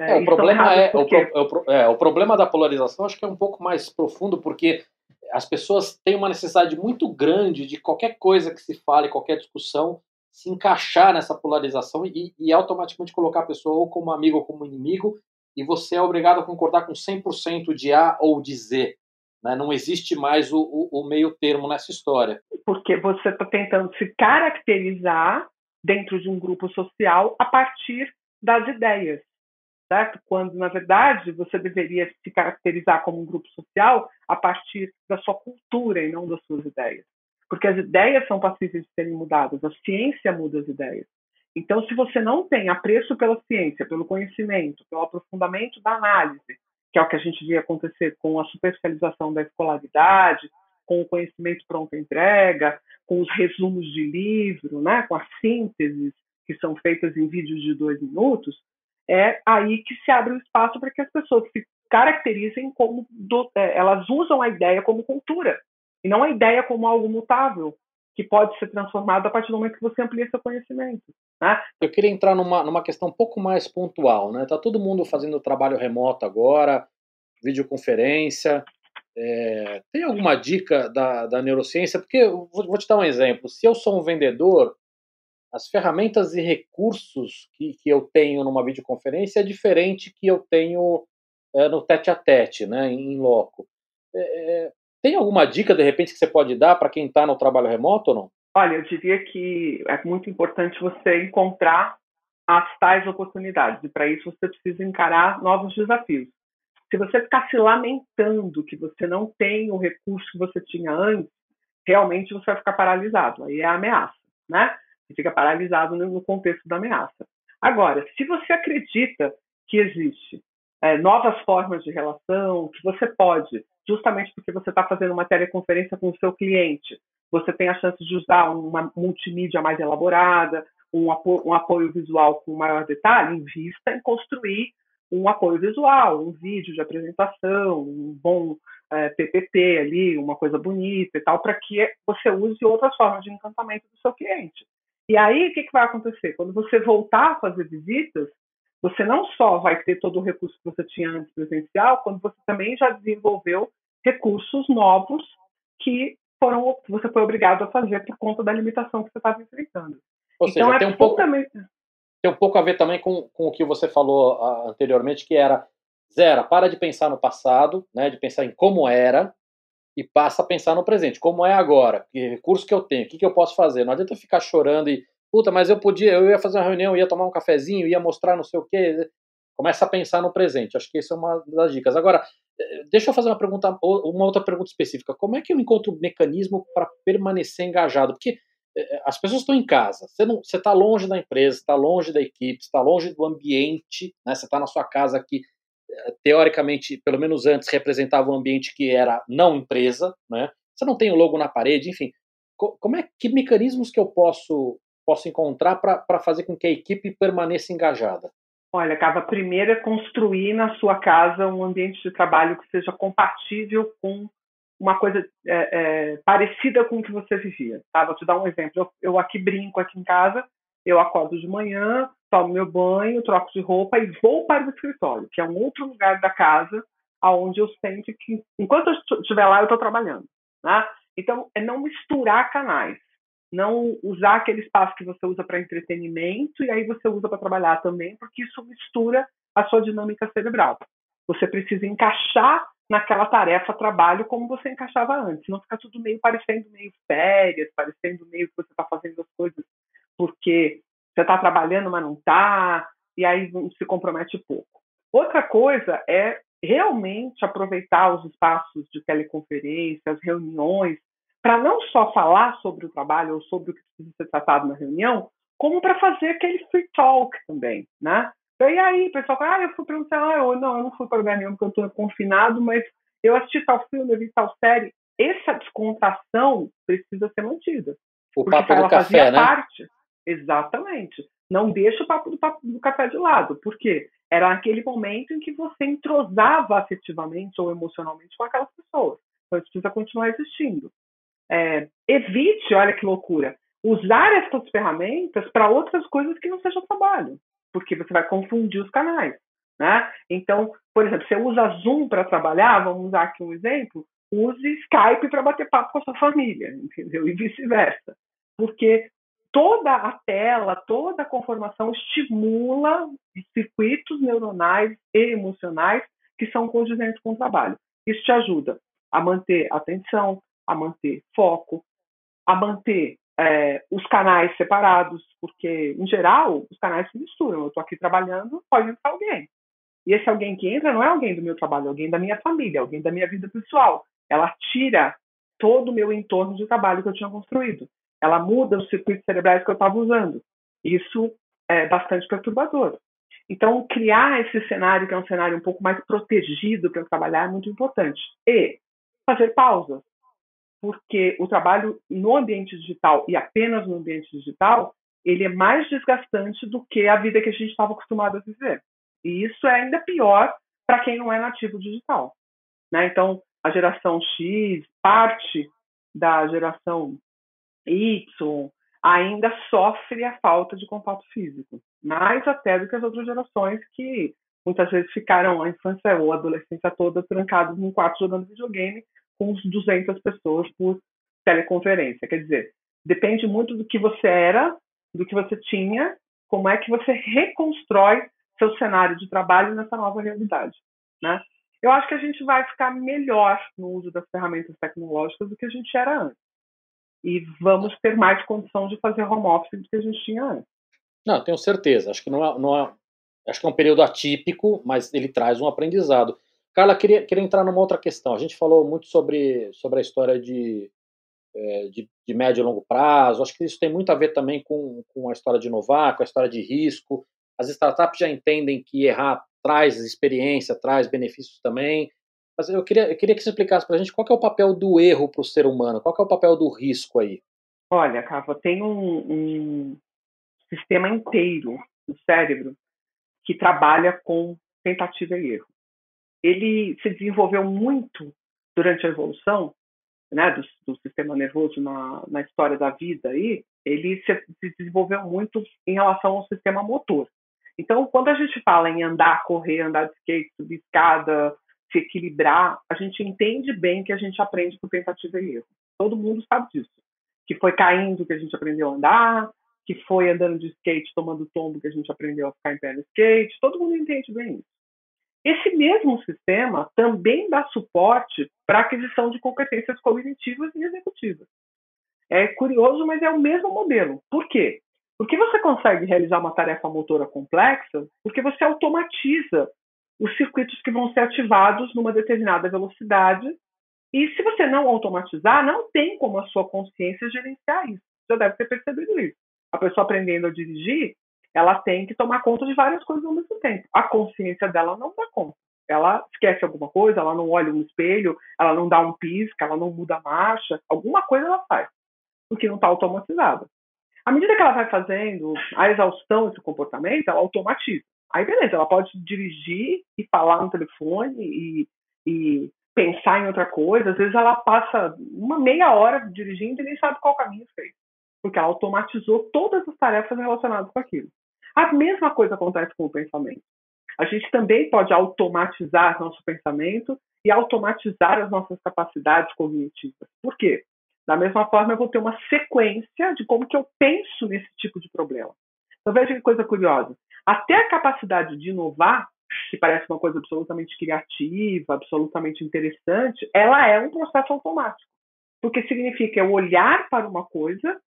É, o problema é o, pro, é, o problema da polarização acho que é um pouco mais profundo porque as pessoas têm uma necessidade muito grande de qualquer coisa que se fale, qualquer discussão, se encaixar nessa polarização e, e automaticamente colocar a pessoa ou como amigo ou como inimigo e você é obrigado a concordar com 100% de A ou de Z. Né? Não existe mais o, o, o meio termo nessa história. Porque você está tentando se caracterizar dentro de um grupo social a partir das ideias, certo? Quando, na verdade, você deveria se caracterizar como um grupo social a partir da sua cultura e não das suas ideias. Porque as ideias são passíveis de serem mudadas, a ciência muda as ideias. Então, se você não tem apreço pela ciência, pelo conhecimento, pelo aprofundamento da análise, que é o que a gente via acontecer com a superficialização da escolaridade, com o conhecimento pronto entrega, com os resumos de livro, né, com as sínteses que são feitas em vídeos de dois minutos, é aí que se abre o espaço para que as pessoas se caracterizem como do, é, elas usam a ideia como cultura e não a ideia como algo mutável, que pode ser transformado a partir do momento que você amplia seu conhecimento. Né? Eu queria entrar numa, numa questão um pouco mais pontual. Né? Tá todo mundo fazendo trabalho remoto agora, videoconferência. É, tem alguma dica da, da neurociência? Porque vou, vou, te dar um exemplo. Se eu sou um vendedor, as ferramentas e recursos que, que eu tenho numa videoconferência é diferente que eu tenho é, no tete a tete, né, em loco. É, tem alguma dica, de repente, que você pode dar para quem está no trabalho remoto ou não? Olha, eu diria que é muito importante você encontrar as tais oportunidades. E para isso você precisa encarar novos desafios. Se você ficar se lamentando que você não tem o recurso que você tinha antes, realmente você vai ficar paralisado. Aí é a ameaça, né? Você fica paralisado no contexto da ameaça. Agora, se você acredita que existe é, novas formas de relação, que você pode justamente porque você está fazendo uma teleconferência com o seu cliente. Você tem a chance de usar uma multimídia mais elaborada, um apoio, um apoio visual com maior detalhe, invista em construir um apoio visual, um vídeo de apresentação, um bom é, PPT ali, uma coisa bonita e tal, para que você use outras formas de encantamento do seu cliente. E aí, o que, que vai acontecer? Quando você voltar a fazer visitas, você não só vai ter todo o recurso que você tinha antes presencial, quando você também já desenvolveu recursos novos que foram você foi obrigado a fazer por conta da limitação que você estava enfrentando. Ou então, seja, é tem, um pouco, tem um pouco a ver também com, com o que você falou uh, anteriormente, que era zero, para de pensar no passado, né, de pensar em como era, e passa a pensar no presente, como é agora, que recurso que eu tenho, o que, que eu posso fazer. Não adianta ficar chorando e, puta, mas eu podia, eu ia fazer uma reunião, ia tomar um cafezinho, ia mostrar não sei o quê. Começa a pensar no presente. Acho que essa é uma das dicas. Agora, eh, deixa eu fazer uma pergunta, uma outra pergunta específica. Como é que eu encontro um mecanismo para permanecer engajado? Porque eh, as pessoas estão em casa, você está longe da empresa, está longe da equipe, está longe do ambiente, né? você está na sua casa eh, teoricamente, pelo menos antes, representava um ambiente que era não empresa, né? você não tem o logo na parede, enfim. Como é que mecanismos que eu posso posso encontrar para fazer com que a equipe permaneça engajada? Olha, Cava, primeiro é construir na sua casa um ambiente de trabalho que seja compatível com uma coisa é, é, parecida com o que você vivia. Tá? Vou te dar um exemplo. Eu, eu, aqui brinco aqui em casa, eu acordo de manhã, tomo meu banho, troco de roupa e vou para o escritório, que é um outro lugar da casa aonde eu sinto que, enquanto eu estiver lá, eu estou trabalhando. Né? Então, é não misturar canais não usar aquele espaço que você usa para entretenimento e aí você usa para trabalhar também, porque isso mistura a sua dinâmica cerebral. Você precisa encaixar naquela tarefa trabalho como você encaixava antes, não ficar tudo meio parecendo meio férias, parecendo meio que você está fazendo as coisas porque você está trabalhando, mas não está, e aí se compromete pouco. Outra coisa é realmente aproveitar os espaços de teleconferência, as reuniões, para não só falar sobre o trabalho ou sobre o que precisa ser tratado na reunião, como para fazer aquele free talk também, né? E aí, o pessoal fala, ah, eu fui para um eu, não, eu não fui para lugar nenhum porque eu estou confinado, mas eu assisti tal filme, eu vi tal série. Essa descontração precisa ser mantida. O papo do café, né? Parte. Exatamente. Não deixa o papo do, papo do café de lado, porque era aquele momento em que você entrosava afetivamente ou emocionalmente com aquelas pessoas. Então, isso precisa continuar existindo é, evite, olha que loucura, usar essas ferramentas para outras coisas que não sejam trabalho, porque você vai confundir os canais. Né? Então, por exemplo, você usa Zoom para trabalhar, vamos usar aqui um exemplo, use Skype para bater papo com a sua família, entendeu? E vice-versa. Porque toda a tela, toda a conformação estimula circuitos neuronais e emocionais que são condizentes com o trabalho. Isso te ajuda a manter atenção, a manter foco, a manter é, os canais separados, porque, em geral, os canais se misturam. Eu estou aqui trabalhando, pode entrar alguém. E esse alguém que entra não é alguém do meu trabalho, é alguém da minha família, é alguém da minha vida pessoal. Ela tira todo o meu entorno de trabalho que eu tinha construído. Ela muda os circuitos cerebrais que eu estava usando. Isso é bastante perturbador. Então, criar esse cenário, que é um cenário um pouco mais protegido para eu trabalhar, é muito importante. E fazer pausas porque o trabalho no ambiente digital e apenas no ambiente digital, ele é mais desgastante do que a vida que a gente estava acostumado a viver. E isso é ainda pior para quem não é nativo digital. Né? Então, a geração X, parte da geração Y, ainda sofre a falta de contato físico, mais até do que as outras gerações que muitas vezes ficaram a infância ou a adolescência toda trancados num quarto jogando videogame com 200 pessoas por teleconferência. Quer dizer, depende muito do que você era, do que você tinha, como é que você reconstrói seu cenário de trabalho nessa nova realidade, né? Eu acho que a gente vai ficar melhor no uso das ferramentas tecnológicas do que a gente era antes. E vamos ter mais condição de fazer home office do que a gente tinha antes. Não, tenho certeza. Acho que não é, não é, acho que é um período atípico, mas ele traz um aprendizado. Carla, queria, queria entrar numa outra questão. A gente falou muito sobre, sobre a história de, é, de, de, médio e longo prazo. Acho que isso tem muito a ver também com, com a história de inovar, com a história de risco. As startups já entendem que errar traz experiência, traz benefícios também. Mas eu queria, eu queria que você explicasse para a gente qual é o papel do erro para o ser humano, qual é o papel do risco aí. Olha, Cava, tem um, um sistema inteiro no cérebro que trabalha com tentativa e erro. Ele se desenvolveu muito durante a evolução né, do, do sistema nervoso na, na, história da vida aí, ele se, se, desenvolveu muito em relação ao sistema motor. Então, quando a gente fala em andar, correr, andar de skate, subir escada, se equilibrar, a gente entende bem que a gente aprende por tentativa e erro. Todo mundo sabe disso. Que foi caindo que a gente aprendeu a andar, que foi andando de skate, tomando tombo que a gente aprendeu a ficar em pé no skate. Todo mundo entende bem isso. Esse mesmo sistema também dá suporte para a aquisição de competências cognitivas e executivas. É curioso, mas é o mesmo modelo. Por quê? Porque você consegue realizar uma tarefa motora complexa porque você automatiza os circuitos que vão ser ativados numa determinada velocidade. E se você não automatizar, não tem como a sua consciência gerenciar isso. Você deve ter percebido isso. A pessoa aprendendo a dirigir, ela tem que tomar conta de várias coisas ao mesmo tempo. A consciência dela não dá conta. Ela esquece alguma coisa, ela não olha um espelho, ela não dá um pisca, ela não muda a marcha, alguma coisa ela faz, porque não está automatizada. À medida que ela vai fazendo a exaustão desse comportamento, ela automatiza. Aí, beleza, ela pode dirigir e falar no telefone e, e pensar em outra coisa. Às vezes ela passa uma meia hora dirigindo e nem sabe qual caminho fez, porque ela automatizou todas as tarefas relacionadas com aquilo. A mesma coisa acontece com o pensamento. A gente também pode automatizar nosso pensamento e automatizar as nossas capacidades cognitivas. Por quê? Da mesma forma, eu vou ter uma sequência de como que eu penso nesse tipo de problema. Então, veja que coisa curiosa. Até a capacidade de inovar, que parece uma coisa absolutamente criativa, absolutamente interessante, ela é um processo automático. Porque significa eu olhar para uma coisa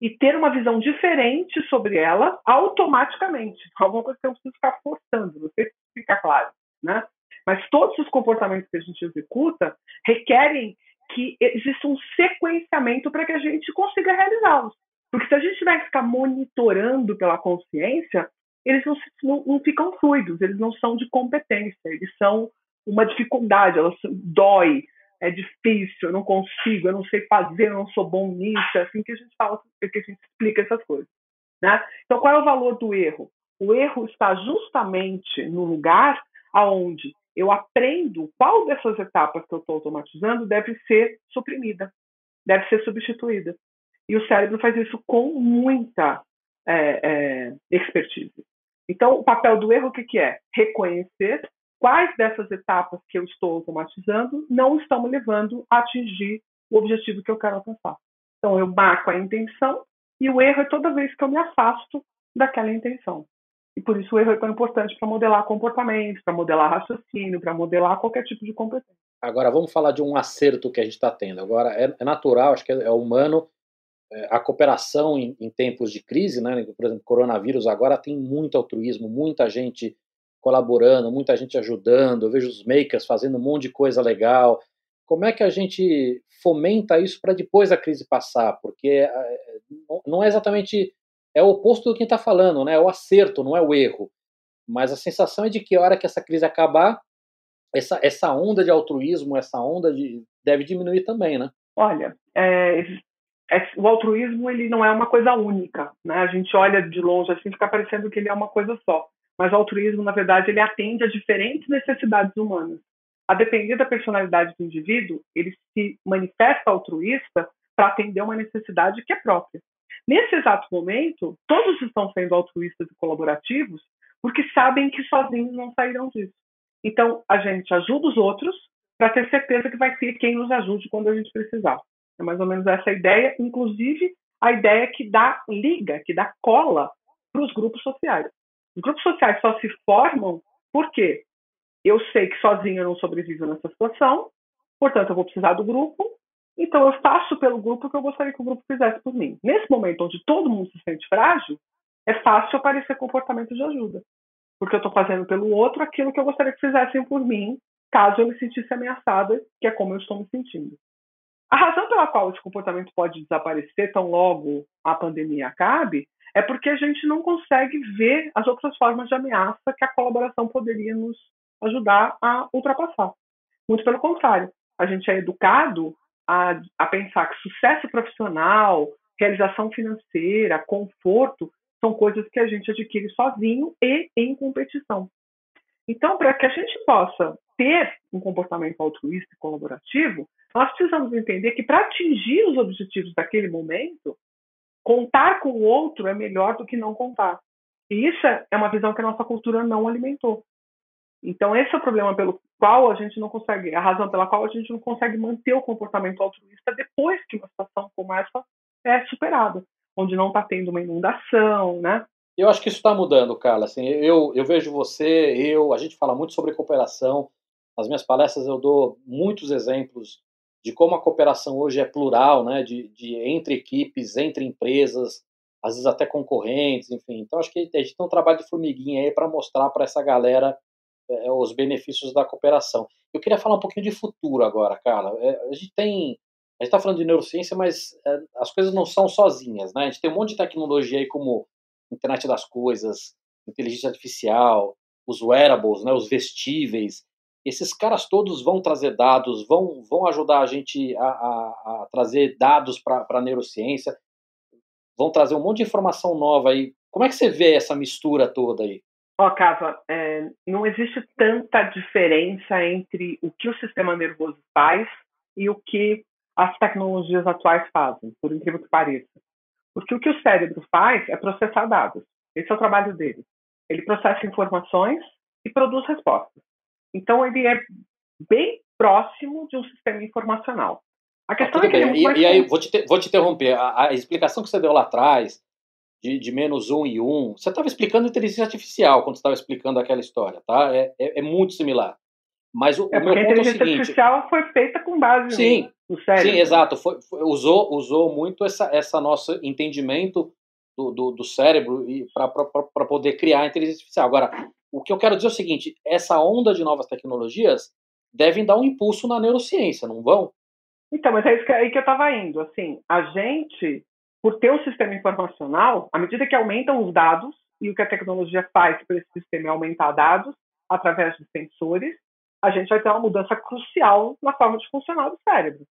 e ter uma visão diferente sobre ela automaticamente. (laughs) Alguma coisa que eu preciso ficar forçando, não sei se fica claro, né? Mas todos os comportamentos que a gente executa requerem que exista um sequenciamento para que a gente consiga realizá-los. Porque se a gente vai ficar monitorando pela consciência, eles não, não, não, ficam fluidos, eles não são de competência, eles são uma dificuldade, elas dói, é difícil, eu não consigo, eu não sei fazer, eu não sou bom nisso, é assim que a gente fala, é que a gente explica essas coisas. Né? Então, qual é o valor do erro? O erro está justamente no lugar aonde eu aprendo qual dessas etapas que eu estou automatizando deve ser suprimida, deve ser substituída. E o cérebro faz isso com muita é, é, expertise. Então, o papel do erro, o que, que é? Reconhecer quais dessas etapas que eu estou automatizando não estão me levando a atingir o objetivo que eu quero alcançar. Então, eu marco a intenção e o erro é toda vez que eu me afasto daquela intenção. E por isso o erro é tão importante para modelar comportamento, para modelar raciocínio, para modelar qualquer tipo de competência. Agora, vamos falar de um acerto que a gente está tendo. Agora, é, é, natural, acho que é, é humano, a cooperação em, em, tempos de crise, né? por exemplo, coronavírus agora tem muito altruísmo, muita gente colaborando, muita gente ajudando, eu vejo os makers fazendo um monte de coisa legal. Como é que a gente fomenta isso para depois da crise passar? Porque é, não é exatamente é o oposto do que está falando, né? É o acerto, não é o erro. Mas a sensação é de que a hora que essa crise acabar, essa, essa onda de altruísmo, essa onda de deve diminuir também, né? Olha, é, é, o altruísmo ele não é uma coisa única, né? A gente olha de longe assim fica parecendo que ele é uma coisa só mas o altruísmo, na verdade, ele atende a diferentes necessidades humanas. A depender da personalidade do indivíduo, ele se manifesta altruísta para atender uma necessidade que é própria. Nesse exato momento, todos estão sendo altruístas e colaborativos porque sabem que sozinhos não sairão disso. Então, a gente ajuda os outros para ter certeza que vai ter quem nos ajude quando a gente precisar. É mais ou menos essa ideia, inclusive a ideia que dá liga, que dá cola para os grupos sociais. Os grupos sociais só se formam porque eu sei que sozinho eu não sobrevivo nessa situação, portanto eu vou precisar do grupo, então eu faço pelo grupo o que eu gostaria que o grupo fizesse por mim. Nesse momento onde todo mundo se sente frágil, é fácil aparecer comportamento de ajuda, porque eu estou fazendo pelo outro aquilo que eu gostaria que fizessem por mim, caso eu me sentisse ameaçada, que é como eu estou me sentindo. A razão pela qual esse comportamento pode desaparecer tão logo a pandemia acabe é porque a gente não consegue ver as outras formas de ameaça que a colaboração poderia nos ajudar a ultrapassar. Muito pelo contrário, a gente é educado a, a pensar que sucesso profissional, realização financeira, conforto são coisas que a gente adquire sozinho e em competição. Então, para que a gente possa ter um comportamento altruísta e colaborativo, nós precisamos entender que para atingir os objetivos daquele momento, contar com o outro é melhor do que não contar. E isso é uma visão que a nossa cultura não alimentou. Então, esse é o problema pelo qual a gente não consegue, a razão pela qual a gente não consegue manter o comportamento altruísta depois que uma situação como essa é superada, onde não está tendo uma inundação, né? Eu acho que isso está mudando, Carla. Assim, eu, eu vejo você, eu, a gente fala muito sobre cooperação. Nas minhas palestras eu dou muitos exemplos de como a cooperação hoje é plural, né? De, de entre equipes, entre empresas, às vezes até concorrentes, enfim. Então acho que a gente tem um trabalho de formiguinha aí para mostrar para essa galera é, os benefícios da cooperação. Eu queria falar um pouquinho de futuro agora, Carla. É, a gente tem a gente está falando de neurociência, mas é, as coisas não são sozinhas, né? A gente tem um monte de tecnologia aí como internet das coisas, inteligência artificial, os wearables, né, os vestíveis. Esses caras todos vão trazer dados, vão, vão ajudar a gente a, a, a trazer dados para a neurociência, vão trazer um monte de informação nova aí. Como é que você vê essa mistura toda aí? Ó, oh, Cava, é, não existe tanta diferença entre o que o sistema nervoso faz e o que as tecnologias atuais fazem, por incrível que pareça. Porque o que o cérebro faz é processar dados. Esse é o trabalho dele. Ele processa informações e produz respostas. Então, ele é bem próximo de um sistema informacional. A questão ah, é que bem. ele é e, e, aí, vou te, vou te interromper. A, a, explicação que você deu lá atrás, de, de menos um e um, você estava explicando inteligência artificial quando você estava explicando aquela história, tá? É, é, é muito similar. Mas o, é o meu ponto a inteligência é o seguinte, artificial foi feita com base sim, no, no cérebro. Sim, exato. Foi, foi, usou, usou muito essa, essa nosso entendimento do, do, do cérebro para poder criar a inteligência artificial. Agora, o que eu quero dizer é o seguinte: essa onda de novas tecnologias devem dar um impulso na neurociência, não vão? Então, mas é isso que, aí que eu estava indo. Assim, a gente, por ter um sistema informacional, à medida que aumentam os dados, e o que a tecnologia faz para esse sistema é aumentar dados através de sensores, a gente vai ter uma mudança crucial na forma de funcionar do cérebro.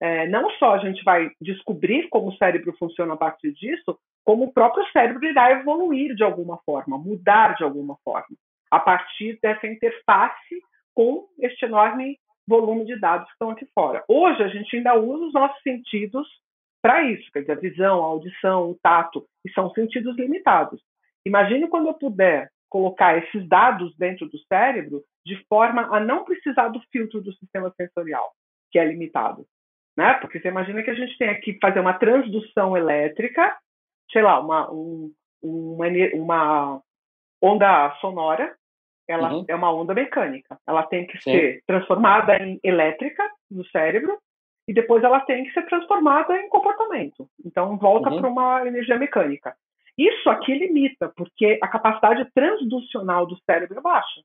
É, não só a gente vai descobrir como o cérebro funciona a partir disso, como o próprio cérebro irá evoluir de alguma forma, mudar de alguma forma, a partir dessa interface com este enorme volume de dados que estão aqui fora. Hoje a gente ainda usa os nossos sentidos para isso, quer dizer, a visão, a audição, o tato, e são sentidos limitados. Imagine quando eu puder colocar esses dados dentro do cérebro de forma a não precisar do filtro do sistema sensorial, que é limitado. Né? Porque você imagina que a gente tem aqui fazer uma transdução elétrica, sei lá, uma, um, uma, uma onda sonora, ela uhum. é uma onda mecânica. Ela tem que Sim. ser transformada em elétrica no cérebro e depois ela tem que ser transformada em comportamento. Então volta uhum. para uma energia mecânica. Isso aqui limita, porque a capacidade transducional do cérebro é baixa.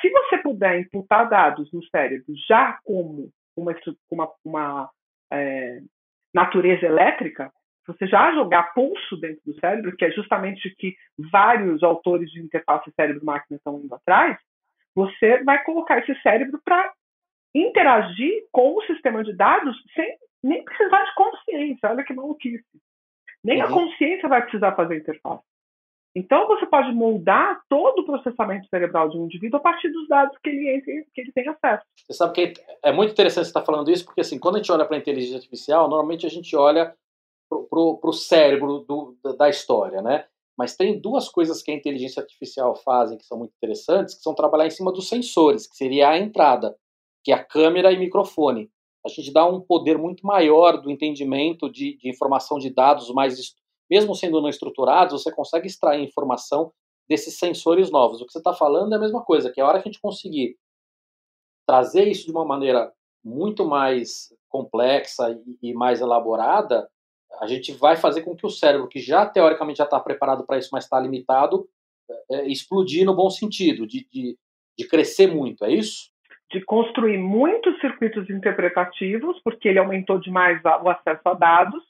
Se você puder imputar dados no cérebro já como uma, uma, uma é, natureza elétrica, você já jogar pulso dentro do cérebro, que é justamente o que vários autores de interface cérebro-máquina estão indo atrás, você vai colocar esse cérebro para interagir com o sistema de dados sem nem precisar de consciência. Olha que maluquice. Nem uhum. a consciência vai precisar fazer interface. Então, você pode moldar todo o processamento cerebral de um indivíduo a partir dos dados que ele, que ele tem acesso. Você sabe que é muito interessante você estar falando isso, porque assim, quando a gente olha para a inteligência artificial, normalmente a gente olha para o cérebro do, da história, né? Mas tem duas coisas que a inteligência artificial fazem que são muito interessantes, que são trabalhar em cima dos sensores, que seria a entrada, que é a câmera e microfone a gente dá um poder muito maior do entendimento de, de informação de dados mais, mesmo sendo não estruturados, você consegue extrair informação desses sensores novos. O que você está falando é a mesma coisa, que a hora que a gente conseguir trazer isso de uma maneira muito mais complexa e, mais elaborada, a gente vai fazer com que o cérebro, que já teoricamente já está preparado para isso, mas está limitado, é, é, explodir no bom sentido, de, de, de crescer muito, é isso? de construir muitos circuitos interpretativos, porque ele aumentou demais o acesso a dados,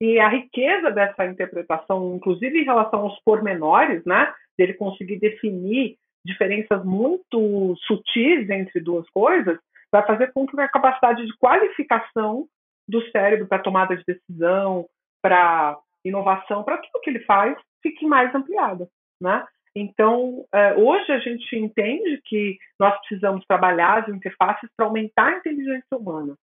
e a riqueza dessa interpretação, inclusive em relação aos pormenores, né, dele conseguir definir diferenças muito sutis entre duas coisas, vai fazer com que a capacidade de qualificação do cérebro para tomada de decisão, para inovação, para tudo que ele faz, fique mais ampliada, né? Então, é, hoje a gente entende que nós precisamos trabalhar as interfaces para aumentar a inteligência humana.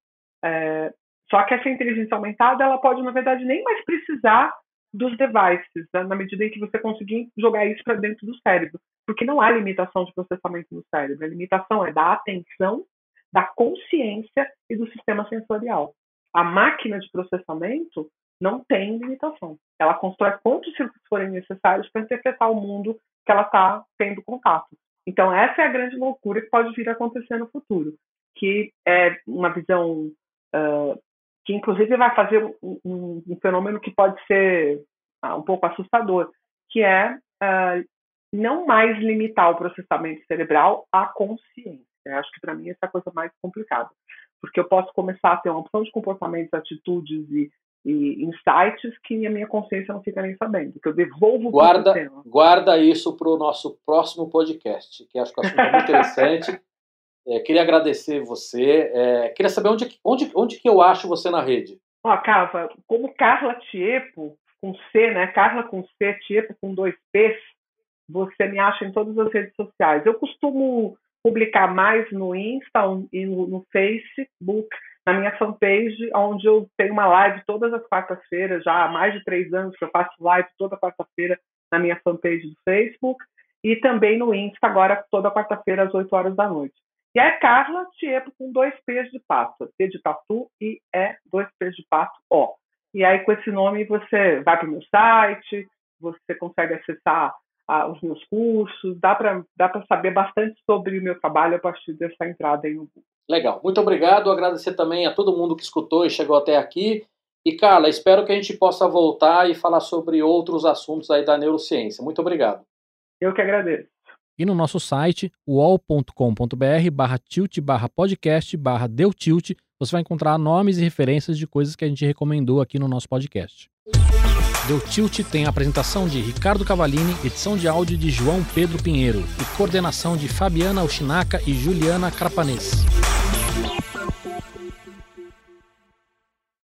Só que essa inteligência aumentada, ela pode, na verdade, nem mais precisar dos devices, né, na medida em que você conseguir jogar isso para dentro do cérebro. Porque não há limitação de processamento no cérebro. A limitação é da atenção, da consciência e do sistema sensorial. A máquina de processamento não tem limitação. Ela constrói quantos circuitos forem necessários para interpretar o mundo que ela está tendo contato. Então, essa é a grande loucura que pode vir a acontecer no futuro, que é uma visão uh, que, inclusive, vai fazer um, um, um, fenômeno que pode ser uh, um pouco assustador, que é uh, não mais limitar o processamento cerebral à consciência. Eu acho que, para mim, essa é a coisa mais complicada, porque eu posso começar a ter uma opção de comportamentos, atitudes e e insights que a minha consciência não fica nem sabendo, que eu devolvo guarda, Guarda isso para o nosso próximo podcast, que acho que é um muito interessante. (laughs) É, queria agradecer você. É, queria saber onde, onde, onde que eu acho você na rede. Ó, Cava, como Carla Tiepo, com C, né? Carla com C, Tiepo com dois P's, você me acha em todas as redes sociais. Eu costumo publicar mais no Insta e no, no Facebook na minha fanpage, onde eu tenho uma live todas as quartas-feiras, já há mais de três anos que eu faço live toda quarta-feira na minha fanpage do Facebook, e também no Insta, agora toda quarta-feira às 8 horas da noite. E é Carla Tiepo com dois P's de pato, T de tatu e é dois P's de pato, ó. E aí com esse nome você vai para o meu site, você consegue acessar ah, os meus cursos, dá para dá saber bastante sobre o meu trabalho a partir dessa entrada aí no Google. Legal, muito obrigado. Agradecer também a todo mundo que escutou e chegou até aqui. E, Carla, espero que a gente possa voltar e falar sobre outros assuntos aí da neurociência. Muito obrigado. Eu que agradeço. E no nosso site, uol.com.br barra tilt barra podcast barra deu tilt, você vai encontrar nomes e referências de coisas que a gente recomendou aqui no nosso podcast. Deu Tilt tem a apresentação de Ricardo Cavalini, edição de áudio de João Pedro Pinheiro e coordenação de Fabiana Ushinaka e Juliana Carpanês.